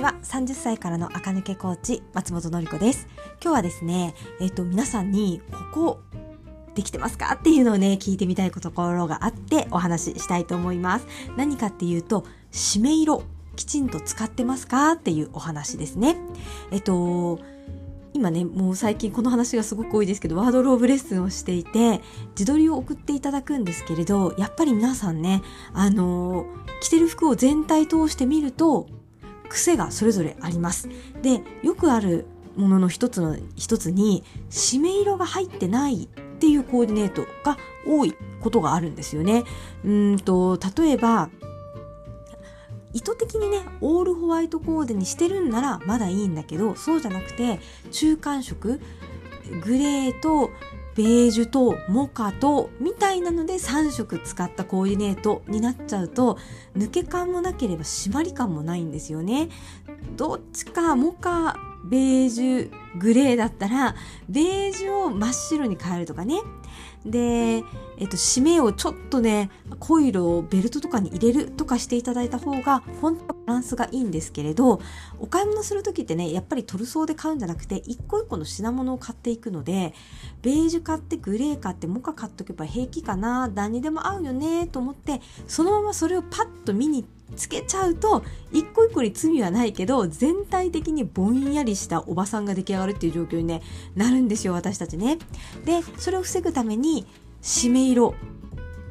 ちは。30歳からの赤抜けコーチ松本のり子です。今日はですねえっ、と皆さんにここできてますかっていうのをね聞いてみたいところがあってお話ししたいと思います。何かっていうと締め色きちんと使ってますかっていうお話ですね。えっと今ねもう最近この話がすごく多いですけどワードローブレッスンをしていて自撮りを送っていただくんですけれどやっぱり皆さんねあの着てる服を全体通して見ると癖がそれぞれあります。でよくあるものの一つの一つに締め色が入ってないっていうコーディネートが多いことがあるんですよね。うんと例えば意図的にねオールホワイトコーデにしてるんならまだいいんだけどそうじゃなくて中間色グレーとベージュとモカとみたいなので3色使ったコーディネートになっちゃうと抜け感もなければ締まり感もないんですよね。どっちかモカベージュグレーだったらベージュを真っ白に変えるとかねで、えっと、締めをちょっとね濃い色をベルトとかに入れるとかしていただいた方が本当ランスがいいんですけれどお買い物する時ってねやっぱりトルソーで買うんじゃなくて一個一個の品物を買っていくのでベージュ買ってグレー買ってモカ買っとけば平気かな何にでも合うよねと思ってそのままそれをパッと見につけちゃうと一個一個に罪はないけど全体的にぼんやりしたおばさんが出来上がるっていう状況に、ね、なるんですよ私たちね。でそれを防ぐために締め色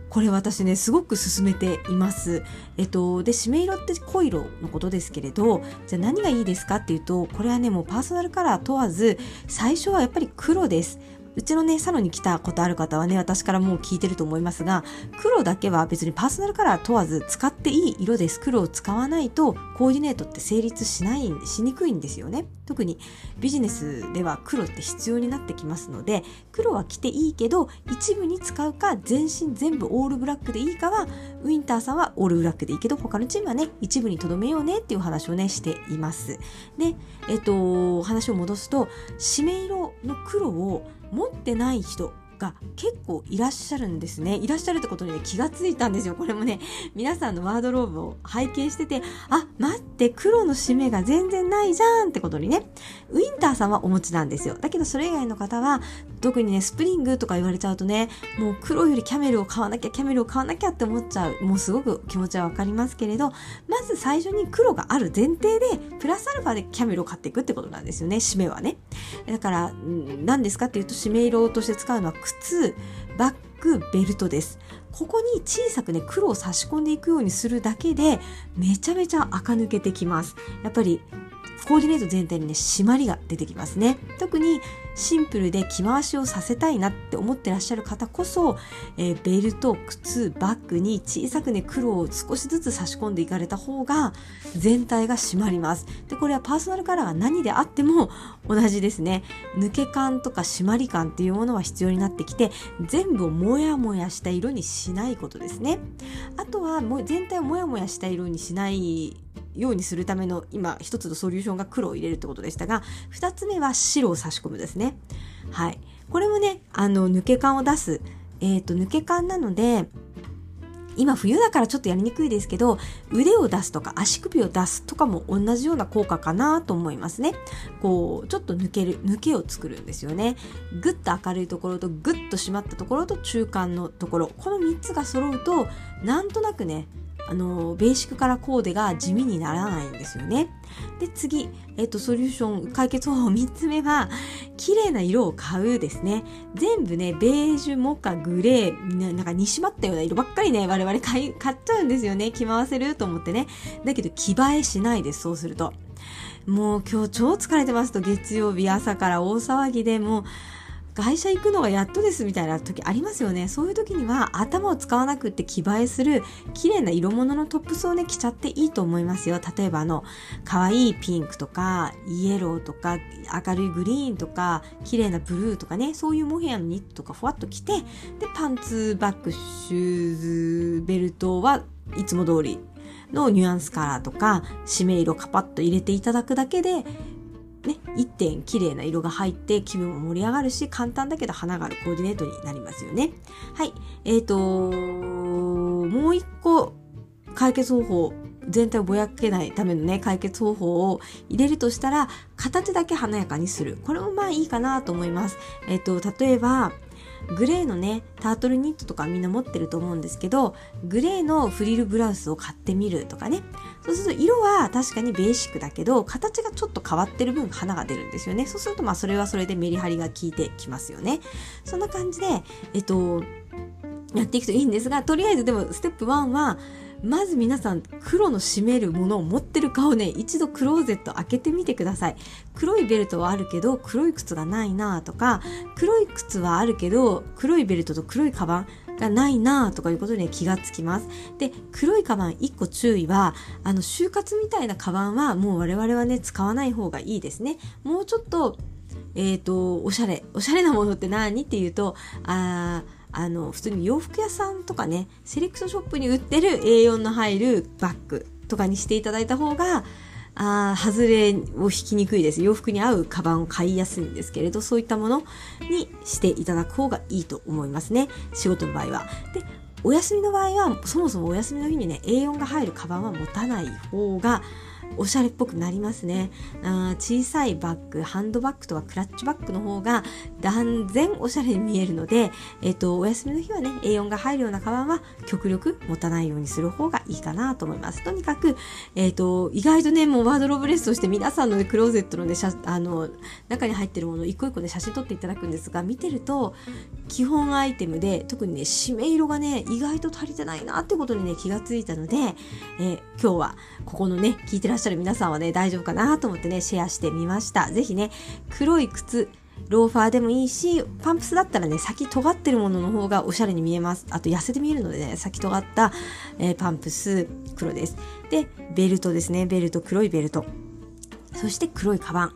これ私ねすごく勧めています。えっとで締め色って濃い色のことですけれどじゃあ何がいいですかっていうとこれはねもうパーソナルカラー問わず最初はやっぱり黒です。うちのね、サロンに来たことある方はね、私からもう聞いてると思いますが、黒だけは別にパーソナルカラー問わず使っていい色です。黒を使わないとコーディネートって成立しない、しにくいんですよね。特にビジネスでは黒って必要になってきますので、黒は着ていいけど、一部に使うか、全身全部オールブラックでいいかは、ウィンターさんはオールブラックでいいけど、他のチームはね、一部にとどめようねっていう話をね、しています。で、えっと、話を戻すと、締め色の黒を持ってない人が結構いらっしゃるんですね。いらっしゃるってことに、ね、気がついたんですよ。これもね、皆さんのワードローブを拝見してて、あ、待って、黒の締めが全然ないじゃんってことにね、ウィンターさんはお持ちなんですよ。だけどそれ以外の方は、特にね、スプリングとか言われちゃうとね、もう黒よりキャメルを買わなきゃ、キャメルを買わなきゃって思っちゃう。もうすごく気持ちはわかりますけれど、まず最初に黒がある前提で、プラスアルファでキャメルを買っていくってことなんですよね、締めはね。だから、何ですかっていうと、締め色として使うのは靴、バッグ、ベルトです。ここに小さくね、黒を差し込んでいくようにするだけで、めちゃめちゃ垢抜けてきます。やっぱり、コーディネート全体にね、締まりが出てきますね。特にシンプルで着回しをさせたいなって思ってらっしゃる方こそ、えー、ベルト、靴、バッグに小さくね、黒を少しずつ差し込んでいかれた方が全体が締まります。で、これはパーソナルカラーが何であっても同じですね。抜け感とか締まり感っていうものは必要になってきて、全部をもやもやした色にしないことですね。あとはもう全体をもやもやした色にしないようにするための今一つのソリューションが黒を入れるってことでしたが2つ目は白を差し込むですね。はい。これもねあの抜け感を出すえっ、ー、と抜け感なので今冬だからちょっとやりにくいですけど腕を出すとか足首を出すとかも同じような効果かなと思いますね。こうちょっと抜ける抜けを作るんですよね。ぐっと明るいところとぐっと締まったところと中間のところ。この3つが揃うとなんとなくねあのベーシックカラーコーデが地味にならないんですよね。で次、えっと、ソリューション解決方法3つ目は綺麗な色を買うですね。全部ねベージュモカグレーなんか煮しまったような色ばっかりね我々買い買っちゃうんですよね着回せると思ってね。だけど着映えしないですそうすると。もう今日超疲れてますと月曜日朝から大騒ぎでもう会社行くのがやっとですみたいな時ありますよね。そういう時には頭を使わなくって着映えする綺麗な色物のトップスをね着ちゃっていいと思いますよ。例えばあの可愛いピンクとかイエローとか明るいグリーンとか綺麗なブルーとかねそういうモヘアのニットとかふわっと着てでパンツバッグシューズベルトはいつも通りのニュアンスカラーとか締め色カパッと入れていただくだけでね、一点綺麗な色が入って気分も盛り上がるし簡単だけど花があるコーディネートになりますよね。はい。えっ、ー、ともう一個解決方法全体をぼやけないためのね、解決方法を入れるとしたら、形だけ華やかにする。これもまあいいかなと思います。えっと、例えば、グレーのね、タートルニットとかみんな持ってると思うんですけど、グレーのフリルブラウスを買ってみるとかね。そうすると色は確かにベーシックだけど、形がちょっと変わってる分花が出るんですよね。そうするとまあそれはそれでメリハリが効いてきますよね。そんな感じで、えっと、やっていくといいんですが、とりあえずでもステップ1は、まず皆さん黒の締めるものを持ってるかをね。一度クローゼット開けてみてください。黒いベルトはあるけど黒い靴がないなとか黒い靴はあるけど黒いベルトと黒いカバンがないなとかいうことに、気がつきます。で黒いカバン1個注意はあの就活みたいなカバンはもう我々はね使わない方がいいですね。もうちょっとえっ、ー、とおしゃれ。おしゃれなものって何？っていうとあーあの普通に洋服屋さんとかねセレクトショップに売ってる A4 の入るバッグとかにしていただいた方があ外れを引きにくいです洋服に合うカバンを買いやすいんですけれどそういったものにしていただく方がいいと思いますね仕事の場合は。でお休みの場合はそもそもお休みの日にね A4 が入るカバンは持たない方がおしゃれっぽくなりますね。あ小さいバッグハンドバッグとかクラッチバッグの方が断然おしゃれに見えるので、えっ、とお休みの日はね A4 が入るようなカバンは極力持たないようにする方がいいかなと思います。とにかく、えっ、と意外とねもうワードローブレスとして皆さんの、ね、クローゼットのねあの中に入ってるもの一個一個ね写真撮っていただくんですが見てると基本アイテムで特にね締め色がね意外と足りてないなってことにね気がついたので、えー、今日はここのね聞いてらっしゃる皆さんはね大丈夫かなと思ってねシェアしてみました。是非ね黒い靴ローファーでもいいしパンプスだったらね先尖ってるものの方がおしゃれに見えます。あと痩せて見えるのでね先尖った、えー、パンプス黒です。でベルトですね。ベルト黒いベルト。そして黒いカバン。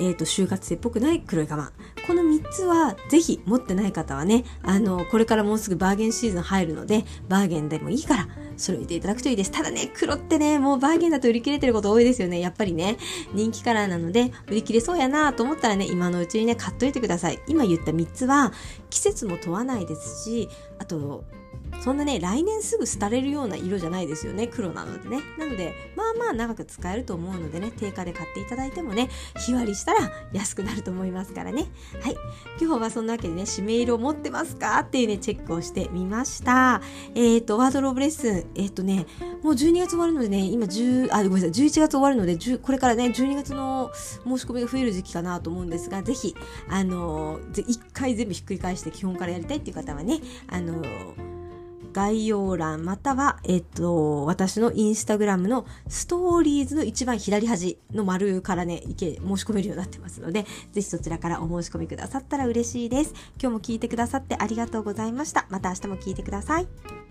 えっ、ー、と就活生っぽくない黒いカバン。この3つはぜひ持ってない方はね、あの、これからもうすぐバーゲンシーズン入るので、バーゲンでもいいから揃えていただくといいです。ただね、黒ってね、もうバーゲンだと売り切れてること多いですよね。やっぱりね、人気カラーなので、売り切れそうやなと思ったらね、今のうちにね、買っといてください。今言った3つは、季節も問わないですし、あと、そんなね来年すぐ廃れるような色じゃないですよね黒なのでね。なのでまあまあ長く使えると思うのでね定価で買っていただいてもね日割りしたら安くなると思いますからね。はい。今日はそんなわけでね締め色を持ってますかっていうねチェックをしてみました。えっ、ー、とワードローブレッスン。えっ、ー、とねもう12月終わるのでね今10あごめんなさい11月終わるのでこれからね12月の申し込みが増える時期かなと思うんですがぜひあのー、1回全部ひっくり返して基本からやりたいっていう方はねあのー概要欄または、えっと、私のインスタグラムのストーリーズの一番左端の丸からね、いけ、申し込めるようになってますので、ぜひそちらからお申し込みくださったら嬉しいです。今日も聞いてくださってありがとうございました。また明日も聞いてください。